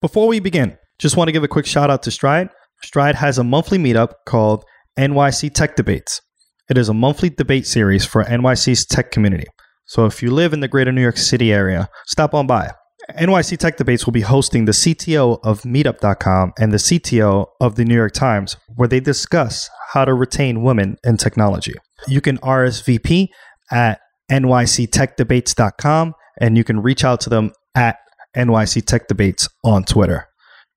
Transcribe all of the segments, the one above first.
Before we begin, just want to give a quick shout out to Stride. Stride has a monthly meetup called NYC Tech Debates. It is a monthly debate series for NYC's tech community. So if you live in the greater New York City area, stop on by. NYC Tech Debates will be hosting the CTO of Meetup.com and the CTO of the New York Times, where they discuss how to retain women in technology. You can RSVP at nyctechdebates.com and you can reach out to them at NYC Tech Debates on Twitter.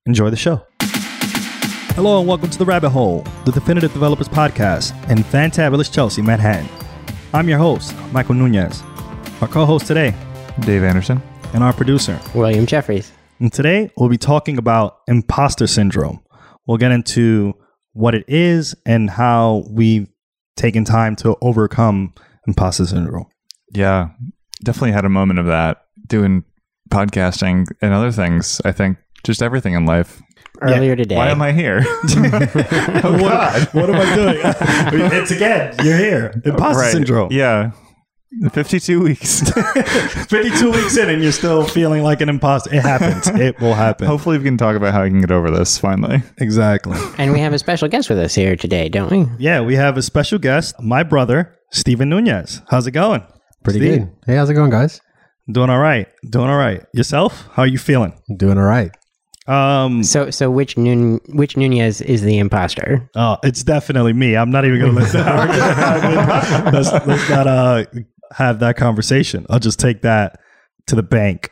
Enjoy the show. Hello and welcome to The Rabbit Hole, the Definitive Developers Podcast in fantabulous Chelsea, Manhattan. I'm your host, Michael Nunez. Our co host today, Dave Anderson. and our producer. William Jeffries. And today we'll be talking about imposter syndrome. We'll get into what it is and how we've taken time to overcome imposter syndrome. Yeah, definitely had a moment of that doing podcasting and other things. I think just everything in life. Earlier today. Why am I here? oh, God. What am I doing? it's again, you're here. Imposter Right. syndrome. Yeah. 52 weeks. 52 weeks in and you're still feeling like an imposter. It happens. It will happen. Hopefully, we can talk about how I can get over this finally. Exactly. and we have a special guest with us here today, don't we? Yeah, we have a special guest, my brother, Steven Nunez. How's it going? Pretty Steve? good. Hey, how's it going, guys? Doing all right. Doing all right. Yourself? How are you feeling? Doing all right. Um, So, so which Nun- which Nunez is the imposter? Oh, it's definitely me. I'm not even going to let that. let's, let's not uh, have that conversation. I'll just take that to the bank.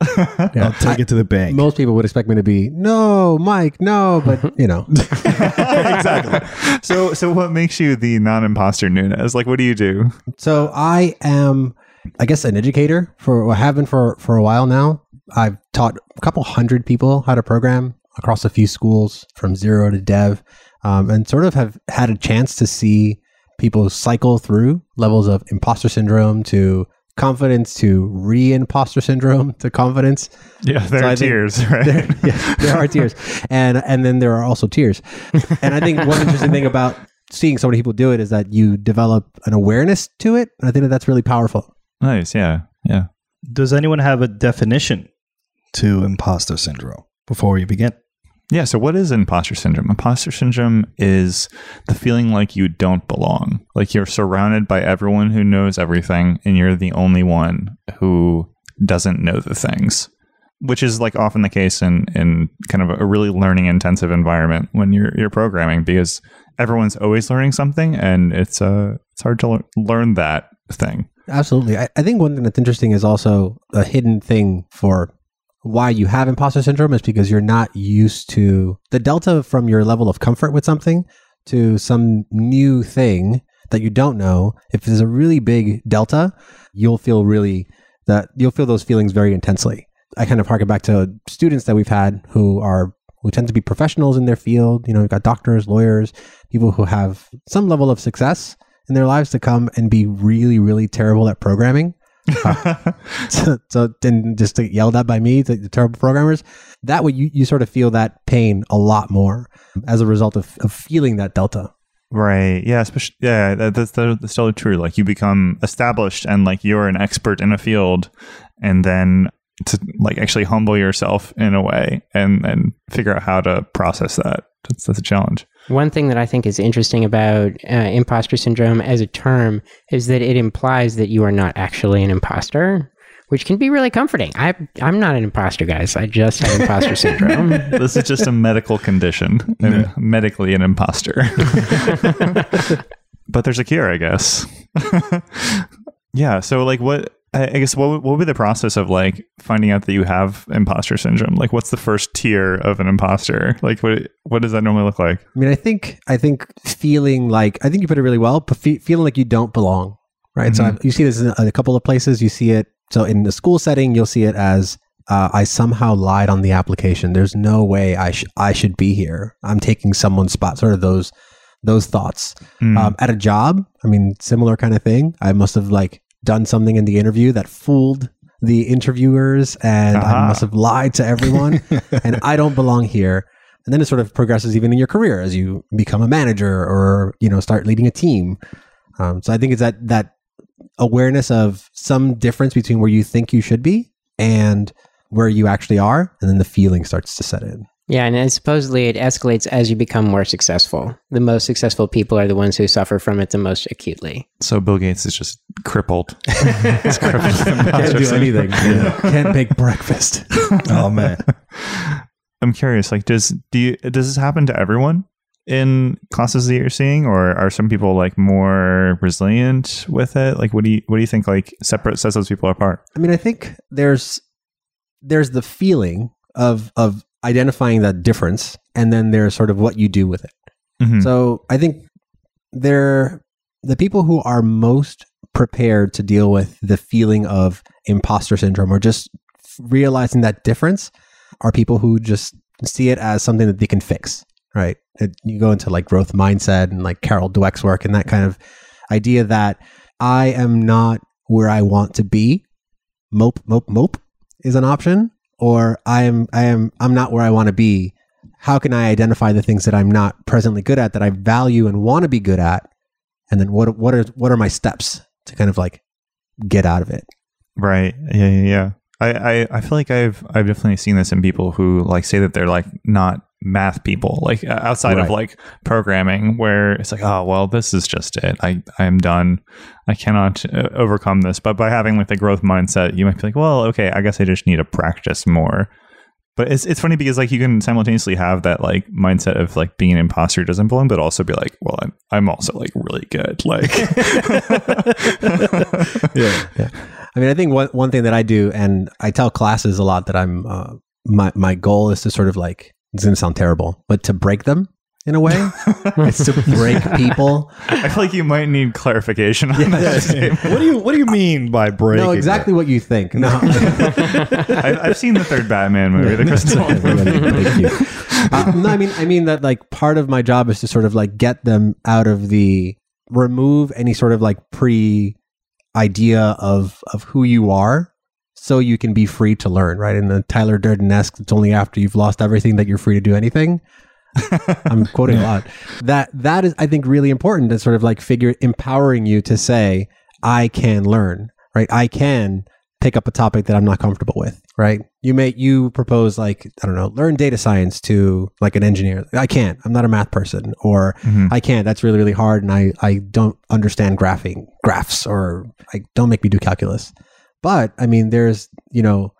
I'll take it to the bank. Most people would expect me to be no, Mike, no, but you know, exactly. So, so what makes you the non-imposter Nunez? Like, what do you do? so I am, I guess, an educator for or have been for for a while now. I've taught a couple hundred people how to program across a few schools from zero to dev, um, and sort of have had a chance to see people cycle through levels of imposter syndrome to confidence to re-imposter syndrome to confidence Yeah, there So are tears, right? there, yeah, there are tears, and and then there are also tears. And I think one interesting thing about seeing so many people do it is that you develop an awareness to it. And I think that that's really powerful. Nice. Yeah. Yeah. Does anyone have a definition to imposter syndrome before we begin? Yeah. So, what is imposter syndrome? Imposter syndrome is the feeling like you don't belong, like you're surrounded by everyone who knows everything, and you're the only one who doesn't know the things. Which is like often the case in in kind of a really learning intensive environment when you're you're programming because everyone's always learning something, and it's uh it's hard to lear- learn that thing. Absolutely. I, I think one thing that's interesting is also a hidden thing for why you have imposter syndrome is because you're not used to the delta from your level of comfort with something to some new thing that you don't know. If there's a really big delta, you'll feel really that you'll feel those feelings very intensely. I kind of harken back to students that we've had who are who tend to be professionals in their field. You know, we've got doctors, lawyers, people who have some level of success in their lives to come and be really, really terrible at programming. Uh, so, so then just to yelled at by me, the, the terrible programmers. That way, you, you sort of feel that pain a lot more as a result of, of feeling that delta. Right. Yeah. Especially. Yeah. That, that's, that's totally true. Like you become established and like you're an expert in a field, and then to like actually humble yourself in a way and and figure out how to process that. That's, that's a challenge. One thing that I think is interesting about uh, imposter syndrome as a term is that it implies that you are not actually an imposter, which can be really comforting. I, I'm not an imposter, guys. I just have imposter syndrome. This is just a medical condition and medically an imposter. but there's a cure, I guess. yeah. So like what I I guess what would- what would be the process of like finding out that you have imposter syndrome? Like what's the first tier of an imposter? Like what what does that normally look like? I mean, I think I think feeling like I think you put it really well, but fe- feeling like you don't belong, right? So Mhm. I, you see this in a couple of places. You see it so in the school setting, you'll see it as uh, I somehow lied on the application. There's no way I sh- I should be here. I'm taking someone's spot. Sort of those those thoughts. Mm. Um, at a job, I mean, similar kind of thing. I must have like done something in the interview that fooled the interviewers, and Aha. I must have lied to everyone, and I don't belong here. And then it sort of progresses even in your career as you become a manager or you know start leading a team. Um, so I think it's that that awareness of some difference between where you think you should be and where you actually are, and then the feeling starts to set in. Yeah, and then supposedly it escalates as you become more successful. The most successful people are the ones who suffer from it the most acutely. So Bill Gates is just crippled. He's crippled with Can't do syndrome. anything. Can't make breakfast. Oh man. I'm curious. Like, does do you, does this happen to everyone in classes that you're seeing, or are some people like more resilient with it? Like, what do you what do you think? Like, separate sets those people apart. I mean, I think there's there's the feeling of of identifying that difference, and then there's sort of what you do with it. Mhm. So I think they're the people who are most prepared to deal with the feeling of imposter syndrome or just realizing that difference are people who just see it as something that they can fix, right? It, you go into like growth mindset and like Carol Dweck's work and that kind of idea that I am not where I want to be. Mope, mope, mope is an option, or I am, I am, I'm not where I want to be. How can I identify the things that I'm not presently good at that I value and want to be good at, and then what, what are, what are my steps to kind of like get out of it? Right. Yeah. Yeah. Yeah. I, I, I feel like I've I've definitely seen this in people who like say that they're like not math people like uh, outside of like programming where it's like oh well this is just it. I I am done. I cannot uh, overcome this. But by having like the growth mindset you might be like well okay I guess I just need to practice more. But it's it's funny because like you can simultaneously have that like mindset of like being an imposter doesn't belong but also be like well I'm I'm also like really good like. Yeah. yeah. I mean, I think one one thing that I do, and I tell classes a lot that I'm uh, my my goal is to sort of like it's going to sound terrible, but to break them in a way. it's to break people. I feel like you might need clarification on that statement. what do you What do you mean by breaking? No, exactly what you think. No. I've, I've seen the third Batman movie, The Crystal Ball. Thank you. Uh, no, I mean, I mean that like part of my job is to sort of like get them out of the remove any sort of like pre idea of of who you are, so you can be free to learn. Right in the Tyler Durden esque, it's only after you've lost everything that you're free to do anything. I'm quoting a lot. That that is, I think, really important to sort of like figure empowering you to say, I can learn. Right, I can pick up a topic that I'm not comfortable with, right? You may you propose like I don't know, learn data science to like an engineer. I can't. I'm not a math person or Mhm. I can't. That's really really hard and I I don't understand graphing graphs or like don't make me do calculus. But I mean there's, you know,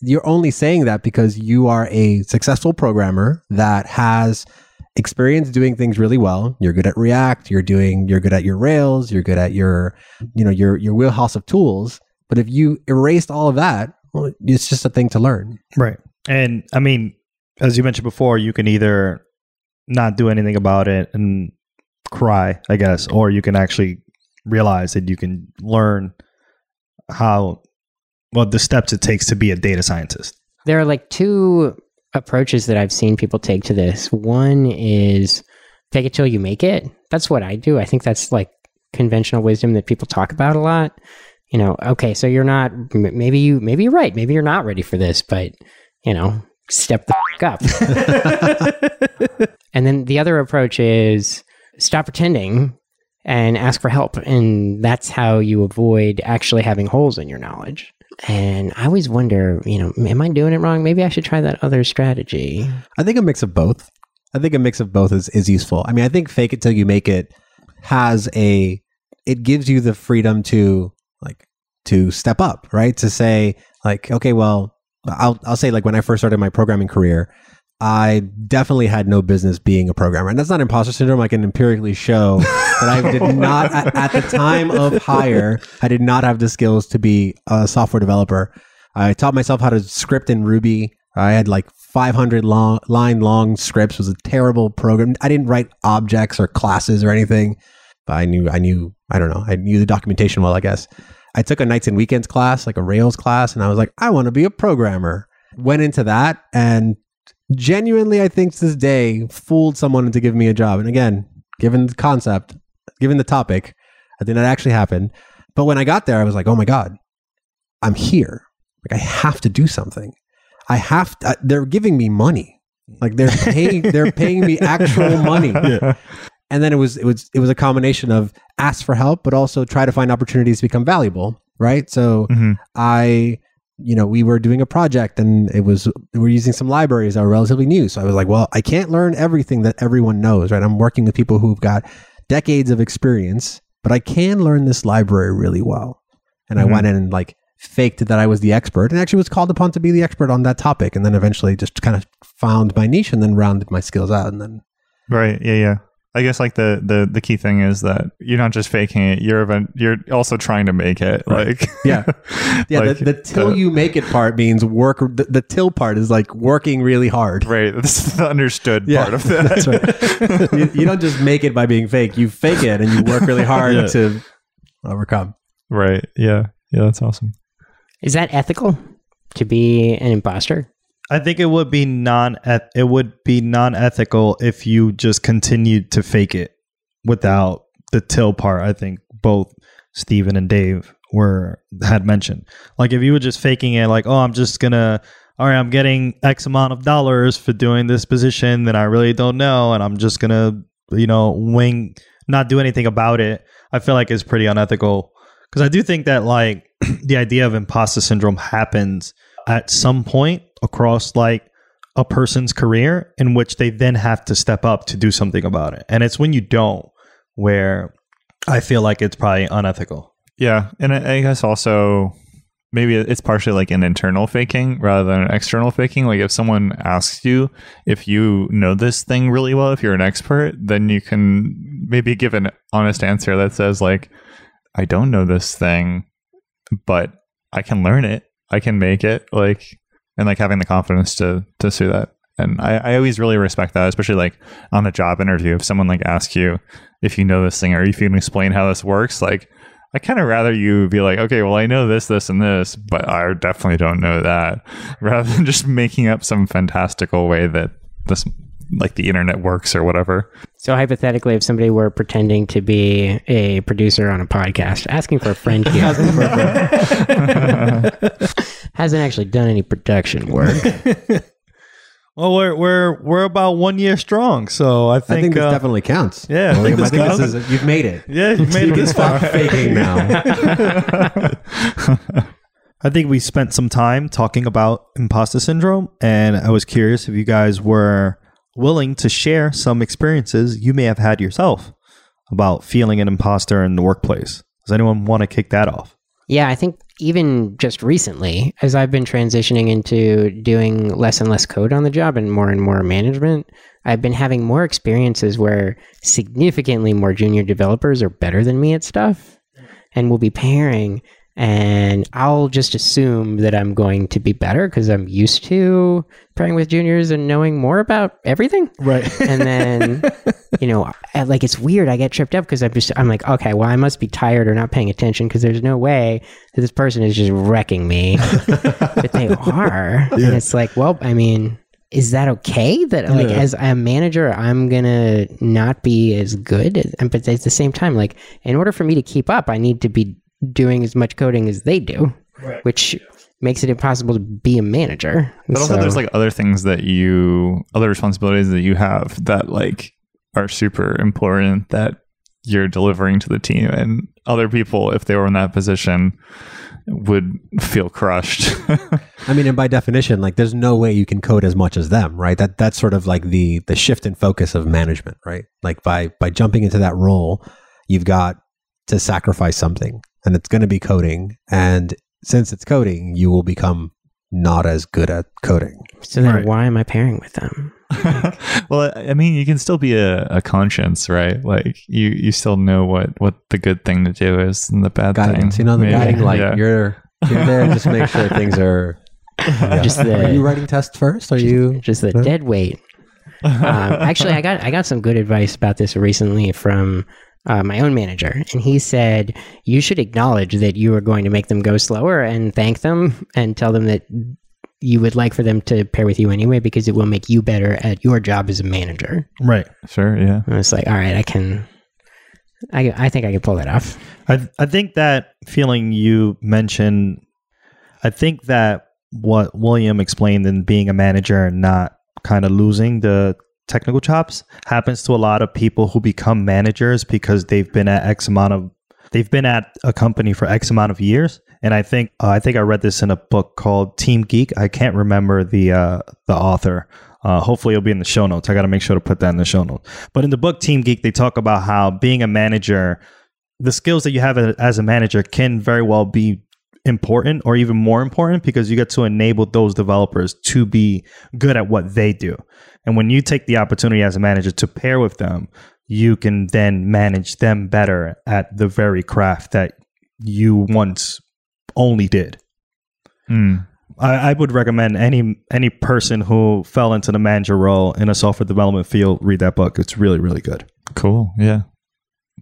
you're only saying that because you are a successful programmer that has experience doing things really well. You're good at React, you're doing you're good at your Rails, you're good at your you know, your your wheelhouse of tools. But if you erased all of that, well, it's just a thing to learn. Right. And I mean, as you mentioned before, you can either not do anything about it and cry, I guess, or you can actually realize that you can learn how, well, the steps it takes to be a data scientist. There are like two approaches that I've seen people take to this. One is fake it till you make it. That's what I do. I think that's like conventional wisdom that people talk about a lot. You know, okay, so you're not maybe you maybe you're right. Maybe you're not ready for this, but you know, step the f- up. and then the other approach is stop pretending and ask for help. And that's how you avoid actually having holes in your knowledge. And I always wonder, you know, am I doing it wrong? Maybe I should try that other strategy. I think a mix of both. I think a mix of both is, is useful. I mean, I think fake it till you make it has a it gives you the freedom to like to step up, right? To say like, okay, well, I'll I'll say like when I first started my programming career, I definitely had no business being a programmer. And that's not imposter syndrome. I can empirically show that I did not at, at the time of hire, I did not have the skills to be a software developer. I taught myself how to script in Ruby. I had like 500 long, line long scripts. It was a terrible program. I didn't write objects or classes or anything, but I knew I knew I don't know. I knew the documentation well, I guess. I took a nights and weekends class, like a Rails class, and I was like, I want to be a programmer. Went into that and genuinely, I think to this day, fooled someone into giving me a job. And again, given the concept, given the topic, I think that actually happened. But when I got there, I was like, oh my God, I'm here. Like, I have to do something. I have to, they're giving me money. Like they're paying, they're paying me actual money. And then it was, it was, it was a combination of ask for help, but also try to find opportunities to become valuable. Right. So Mhm. I you know, we were doing a project and it was, we were using some libraries that were relatively new. So I was like, well, I can't learn everything that everyone knows, right? I'm working with people who've got decades of experience, but I can learn this library really well. And I Mhm. went in and like faked that I was the expert and actually was called upon to be the expert on that topic. And then eventually just kind of found my niche and then rounded my skills out. And then, Right. Yeah. Yeah. I guess like the the the key thing is that you're not just faking it. You're event, You're also trying to make it. Like Yeah. yeah, like, the, the till the- you make it part means work. The, the till part is like working really hard. Right. This is the understood Yeah, part of that. That's right. you, you don't just make it by being fake. You fake it and you work really hard Yeah. to overcome. right. Yeah. Yeah. That's awesome. Is that ethical to be an imposter? I think it would be non it would be non ethical if you just continued to fake it without the till part. I think both Steven and Dave were had mentioned. Like if you were just faking it, like oh I'm just gonna all right I'm getting X amount of dollars for doing this position that I really don't know, and I'm just gonna you know wing not do anything about it. I feel like it's pretty unethical because I do think that like the idea of imposter syndrome happens at some point across like a person's career in which they then have to step up to do something about it. And it's when you don't where I feel like it's probably unethical. Yeah, and I, I guess also maybe it's partially like an internal faking rather than an external faking. Like if someone asks you if you know this thing really well, if you're an expert, then you can maybe give an honest answer that says like, "I don't know this thing, but I can learn it. I can make it." Like, and like having the confidence to to say that. And I, I always really respect that, especially like on a job interview. If someone like asks you if you know this thing or if you can explain how this works, like I kind of rather you be like, okay, well, I know this, this, and this, but I definitely don't know that, rather than just making up some fantastical way that this, like the internet works or whatever. So hypothetically, if somebody were pretending to be a producer on a podcast, asking for a friend here, hasn't actually done any production work. Well, we're we're we're about one year strong, so I I think, think this uh, definitely counts. yeah, I William, think this this counts. is you've made it. yeah, you've made You it can this far. stop faking now. I think we spent some time talking about imposter syndrome, and I was curious if you guys were willing to share some experiences you may have had yourself about feeling an imposter in the workplace. Does anyone want to kick that off? Yeah, I think even just recently, as I've been transitioning into doing less and less code on the job and more and more management, I've been having more experiences where significantly more junior developers are better than me at stuff and we'll be pairing. And I'll just assume that I'm going to be better because I'm used to pairing with juniors and knowing more about everything Right. and then you know I- like it's weird i get tripped up because i'm just i'm like okay well i must be tired or not paying attention because there's no way that this person is just wrecking me but they are and it's like well i mean is that okay that like Yeah. as a manager i'm gonna not be as good as, but at the same time like in order for me to keep up i need to be doing as much coding as they do which makes it impossible to be a manager But also, So- there's like other things that you, other responsibilities that you have that like are super important that you're delivering to the team, and other people, if they were in that position, would feel crushed. I mean, and by definition, like there's no way you can code as much as them, right? That that's sort of like the the shift in focus of management, right? Like by by jumping into that role, you've got to sacrifice something, and it's going to be coding. And since it's coding, you will become not as good at coding. so then Right. why am i pairing with them well, I I mean, you can still be a, a conscience, right? Like you, you still know what what the good thing to do is and the bad Guidance, thing. you know, the Maybe. guiding light. Yeah. You're you're there just to make sure things are. Yeah. Just the- are you writing tests first? Are you? just the Huh? dead weight. um, actually, I got I got some good advice about this recently from uh, my own manager, and he said you should acknowledge that you are going to make them go slower and thank them and tell them that you would like for them to pair with you anyway because it will make you better at your job as a manager. Right. Sure, yeah. And it's like, all right, I can. I, I think I can pull that off. I I think that feeling you mentioned, I think that what William explained in being a manager and not kind of losing the technical chops happens to a lot of people who become managers because they've been at X amount of they've been at a company for X amount of years And I think uh, I think I read this in a book called Team Geek. I can't remember the uh, the author. Uh, hopefully, it'll be in the show notes. I got to make sure to put that in the show notes. But in the book Team Geek, they talk about how being a manager, the skills that you have as a manager can very well be important or even more important because you get to enable those developers to be good at what they do. And when you take the opportunity as a manager to pair with them, you can then manage them better at the very craft that you once only did. Mm. I, I, would recommend any any person who fell into the manager role in a software development field read that book. It's really really good. Cool. Yeah,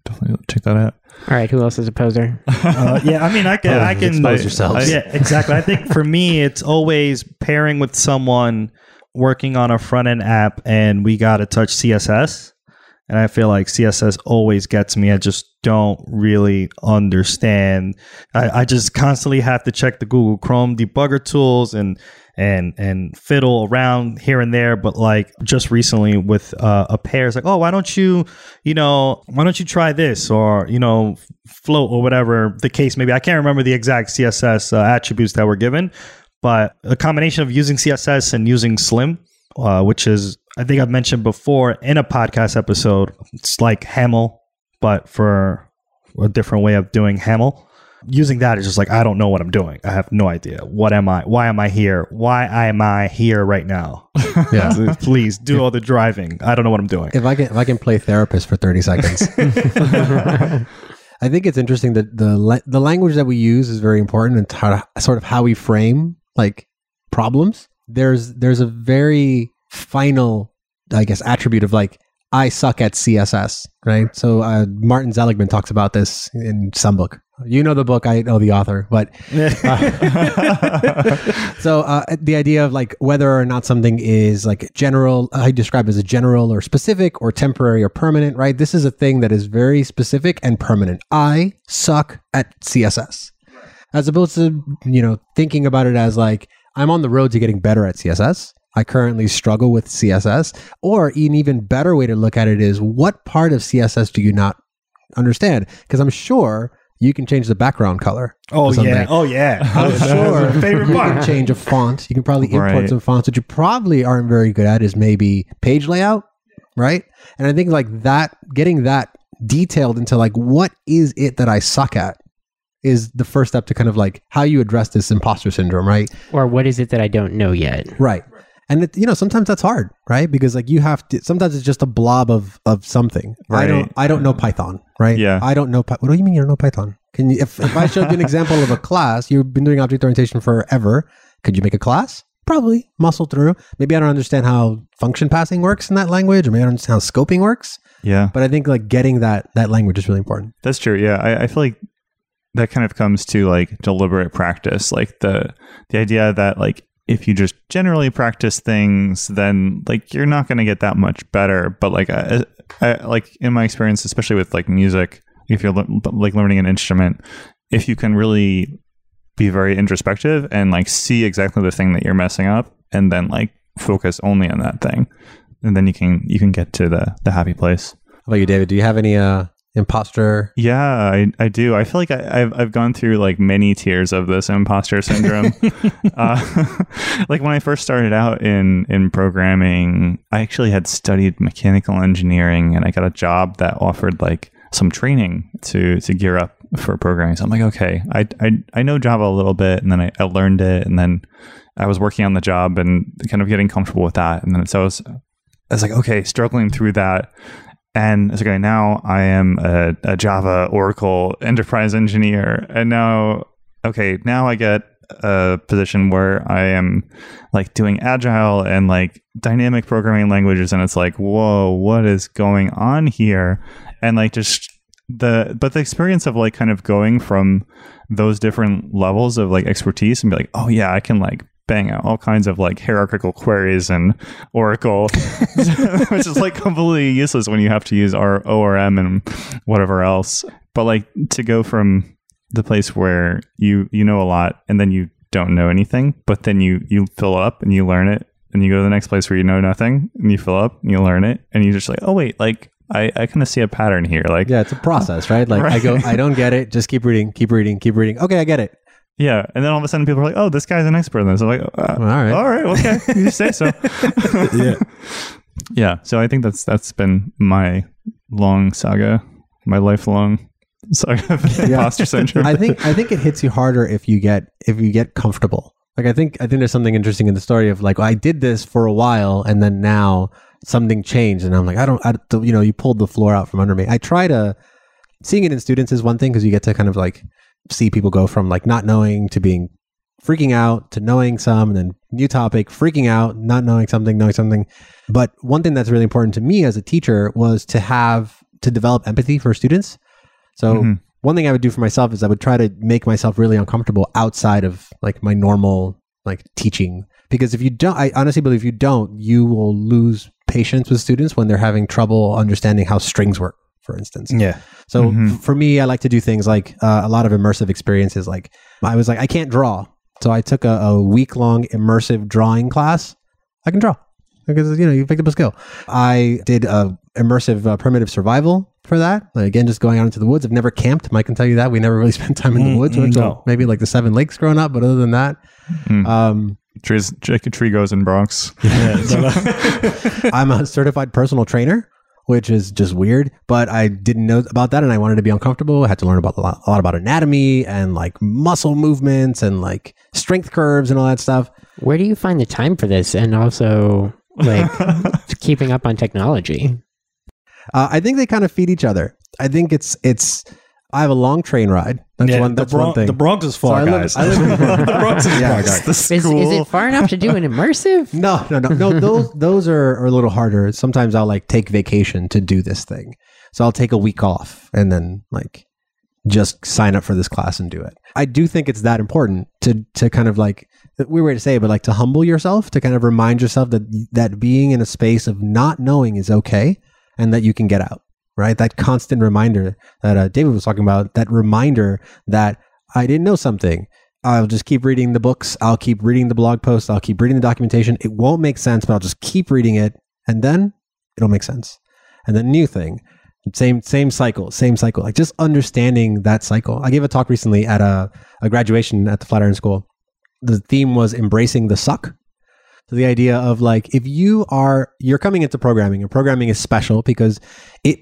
definitely check that out. All right, who else is a poser? uh, yeah, I mean, I can, I can expose yourselves. yeah, exactly. I think for me, it's always pairing with someone working on a front end app, and we got to touch CSS and I feel like CSS always gets me. I just don't really understand. I, I, just constantly have to check the Google Chrome debugger tools and and and fiddle around here and there. But like just recently with uh, a pair, it's like, oh, why don't you, you know, why don't you try this or you know, float or whatever the case maybe. I can't remember the exact CSS uh, attributes that were given, but a combination of using CSS and using Slim, uh, which is I think I've mentioned before in a podcast episode. It's like Haml, but for a different way of doing Haml. Using that is just like I don't know what I'm doing. I have no idea. What am I? Why am I here? Why am I here right now? Yeah, please do all the driving. I don't know what I'm doing. If I can, if I can play therapist for 30 seconds. I think it's interesting that the the language that we use is very important and how sort of how we frame like problems. There's there's a very final, I guess, attribute of like, I suck at CSS, right? So uh, Martin Seligman talks about this in some book. You know the book, I know the author, but uh, so uh, the idea of like whether or not something is like general, I describe as a general or specific or temporary or permanent, right? This is a thing that is very specific and permanent. I suck at CSS, as opposed to you know thinking about it as like I'm on the road to getting better at CSS I currently struggle with CSS. Or an even better way to look at it is what part of CSS do you not understand? Because I'm sure you can change the background color. Oh, oh yeah, oh yeah. I'm sure favorite you part. can change a font. You can probably import right. some fonts that you probably aren't very good at. Is maybe page layout, right? And I think like that, getting that detailed into like what is it that I suck at is the first step to kind of like how you address this imposter syndrome, right? Or what is it that I don't know yet? Right and it, you know sometimes that's hard right? Because like you have to sometimes it's just a blob of of something. Right. i don't i don't know python right? Yeah. I don't know what do you mean you don't know python? Can you if, if i showed you an example of a class you've been doing object orientation forever could you make a class? Probably. Muscle through. Maybe i don't understand how function passing works in that language or maybe i don't understand how scoping works. Yeah. But i think like getting that that language is really important. That's true yeah. I, I feel like that kind of comes to like deliberate practice like the the idea that like if you just generally practice things, then like you're not going to get that much better. But like, I, I, like in my experience, especially with like music, if you're like learning an instrument, if you can really be very introspective and like see exactly the thing that you're messing up, and then like focus only on that thing, and then you can you can get to the the happy place. How about you, David? Do you have any uh imposter. Yeah i, I do. I feel like I, have I've gone through like many tiers of this imposter syndrome. Uh, like when i first started out in in programming i actually had studied mechanical engineering and i got a job that offered like some training to to gear up for programming. So i'm like okay i i, I know java a little bit and then I, I learned it and then i was working on the job and kind of getting comfortable with that. And then so i was I was like, okay, struggling through that and it's okay, now I am a, a Java Oracle enterprise engineer. And now, okay, now I get a position where I am like doing agile and like dynamic programming languages. And it's like, whoa, what is going on here? And like just the, but the experience of like kind of going from those different levels of like expertise and be like, oh yeah, I can like bang out all kinds of like hierarchical queries and Oracle, which is like completely useless when you have to use our ORM and whatever else. But like to go from the place where you you know a lot and then you don't know anything, but then you you fill up and you learn it, and you go to the next place where you know nothing and you fill up and you learn it, and you just like, oh wait, like I, I kind of see a pattern here. Like, yeah, it's a process, right? Like, right. I go, I don't get it. Just keep reading, keep reading, keep reading. Okay, I get it Yeah, and then all of a sudden people are like, "Oh, this guy's an expert in this." I'm like, uh, All right. all right, okay, you say so." Yeah. yeah. So I think that's that's been my long saga, my lifelong saga of imposter syndrome. I think I think it hits you harder if you get if you get comfortable. Like I think I think there's something interesting in the story of like I did this for a while and then now something changed and I'm like I don't I don't- you know you pulled the floor out from under me. I try to seeing it in students is one thing because you get to kind of like see people go from like not knowing to being freaking out to knowing some and then new topic freaking out not knowing something knowing something. But one thing that's really important to me as a teacher was to have to develop empathy for students. So Mhm. one thing I would do for myself is I would try to make myself really uncomfortable outside of like my normal like teaching. Because if you don't I honestly believe if you don't you will lose patience with students when they're having trouble understanding how strings work for instance Yeah. so Mhm. f- for me I like to do things like uh, a lot of immersive experiences like I was like I can't draw so I took a, a week long immersive drawing class I can draw because you know you picked up a skill. I did a immersive uh, primitive survival for that. Like, again, just going out into the woods. I've never camped. Mike can tell you that we never really spent time in the Mm, woods. mm, no. maybe like the Seven Lakes growing up, but other than that, Mm. um, Trees, Jake, a tree goes in Bronx. Yeah. so- I'm a certified personal trainer. Which is just weird, but I didn't know about that, and I wanted to be uncomfortable. I had to learn about a lot, a lot about anatomy and like muscle movements and like strength curves and all that stuff. Where do you find the time for this and also like keeping up on technology? Uh, I think they kind of feed each other. I think it's it's. I have a long train ride. That's yeah, one. the, That's one Bronx, thing. the Bronx is So far, I live- guys. I live in the Bronx. the Bronx is Yeah, far, guys. the Is, is it far enough to do an immersive? No, no, no, no. Those those are, are a little harder. Sometimes I'll like take vacation to do this thing. So I'll take a week off and then like just sign up for this class and do it. I do think it's that important to to kind of like weird way to say but like to humble yourself, to kind of remind yourself that that being in a space of not knowing is okay and that you can get out. Right? That constant reminder that uh, David was talking about, that reminder that I didn't know something. I'll just keep reading the books. I'll keep reading the blog posts. I'll keep reading the documentation. It won't make sense, but I'll just keep reading it, and then it'll make sense. And then new thing, same same cycle, same cycle. Like just understanding that cycle. I gave a talk recently at a, a graduation at the Flatiron School. The theme was embracing the suck. So the idea of like if you are you're coming into programming, and programming is special because it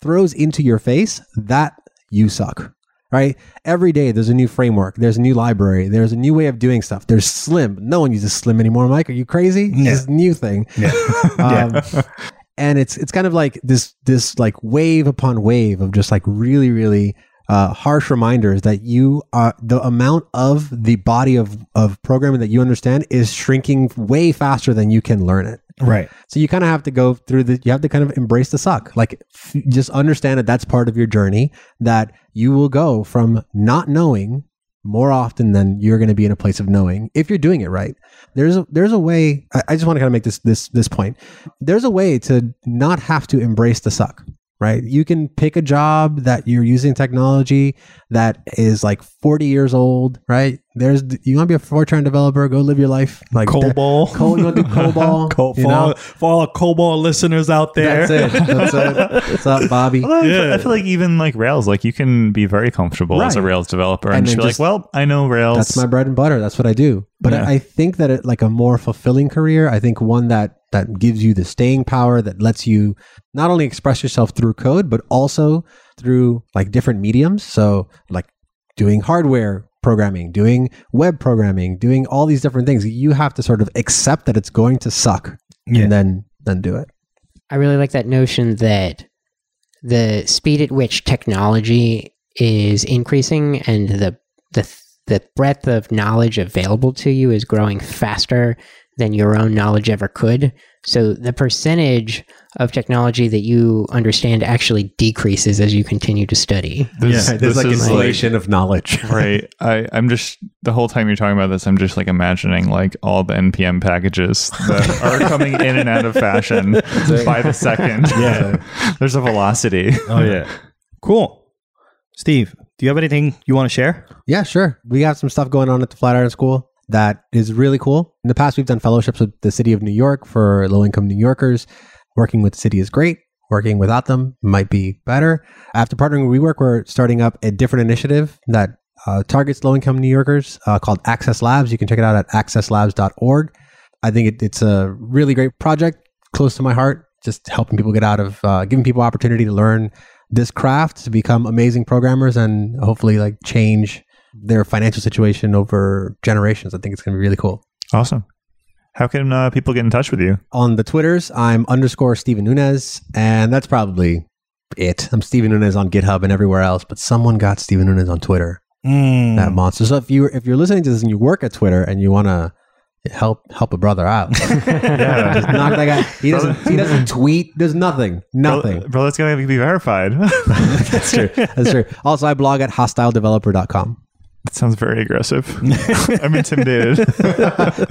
throws into your face that you suck right? Every day there's a new framework, there's a new library, there's a new way of doing stuff. There's Slim. No one uses Slim anymore. Mike, are you crazy? Yeah. This new thing. Yeah. Um, and it's it's kind of like this this like wave upon wave of just like really really uh, harsh reminders that you are the amount of the body of of programming that you understand is shrinking way faster than you can learn it. Right. So you kind of have to go through the, you have to kind of embrace the suck. Like f- just understand that that's part of your journey, that you will go from not knowing more often than you're going to be in a place of knowing if you're doing it right. There's a, there's a way, I, I just want to kind of make this, this, this point. There's a way to not have to embrace the suck. Right. You can pick a job that you're using technology that is like 40 years old. Right. There's, you want to be a Fortran developer, go live your life. Like that- Cobol. Col- you want to do COBOL? Co- you for, know? all, for all Cobol listeners out there. That's it. That's it. What's up, Bobby? Well, Yeah. I feel like even like Rails, like you can be very comfortable as a Rails developer And and, then just be like, well, I know Rails. That's my bread and butter. That's what I do. But Yeah. I, I think that it like a more fulfilling career. I think one that that gives you the staying power that lets you not only express yourself through code, but also through like different mediums. So like doing hardware programming, doing web programming, doing all these different things. You have to sort of accept that it's going to suck Yeah. and then then do it. I really like that notion that the speed at which technology is increasing and the the the breadth of knowledge available to you is growing faster than your own knowledge ever could. So the percentage of technology that you understand actually decreases as you continue to study. This, Yeah, this is like, of knowledge. right. I, I'm just the whole time you're talking about this, I'm just like imagining like all the npm packages that are coming in and out of fashion by the second. Yeah. There's a velocity. Oh yeah. Cool. Steve, do you have anything you want to share? Yeah, sure. We have some stuff going on at the Flatiron School that is really cool. In the past, we've done fellowships with the city of New York for low income New Yorkers. Working with the city is great. Working without them might be better. After partnering with WeWork, we're starting up a different initiative that uh, targets low income New Yorkers uh, called Access Labs. You can check it out at accesslabs.org. I think it, it's a really great project, close to my heart, just helping people get out of, uh, giving people opportunity to learn this craft to become amazing programmers and hopefully like change their financial situation over generations. I think it's going to be really cool. Awesome. How can uh, people get in touch with you? On the Twitters, I'm underscore Steven Nunez, and that's probably it. I'm Steven Nunez on GitHub and everywhere else, but someone got Steven Nunez on Twitter. Mm. That monster. So if you if you're listening to this and you work at Twitter and you want to help help a brother out, Yeah. just knock that guy. He doesn't he doesn't tweet. There's nothing. Nothing. Bro, bro that's going to be verified. That's true. That's true. Also, I blog at hostiledeveloper.com. that sounds very aggressive. I'm intimidated.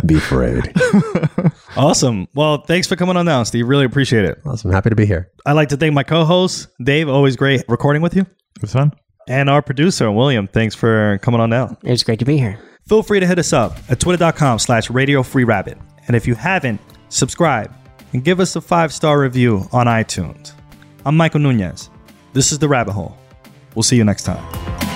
Be afraid. Awesome. Well, thanks for coming on down, Steve. Really appreciate it. Awesome. Happy to be here. I'd like to thank my co-host, Dave. Always great recording with you. It was fun. And our producer, William. Thanks for coming on down. It's great to be here. Feel free to hit us up at twitter.com slash radio free rabbit. And if you haven't, subscribe and give us a five star review on iTunes. I'm Michael Nunez. This is The Rabbit Hole. We'll see you next time.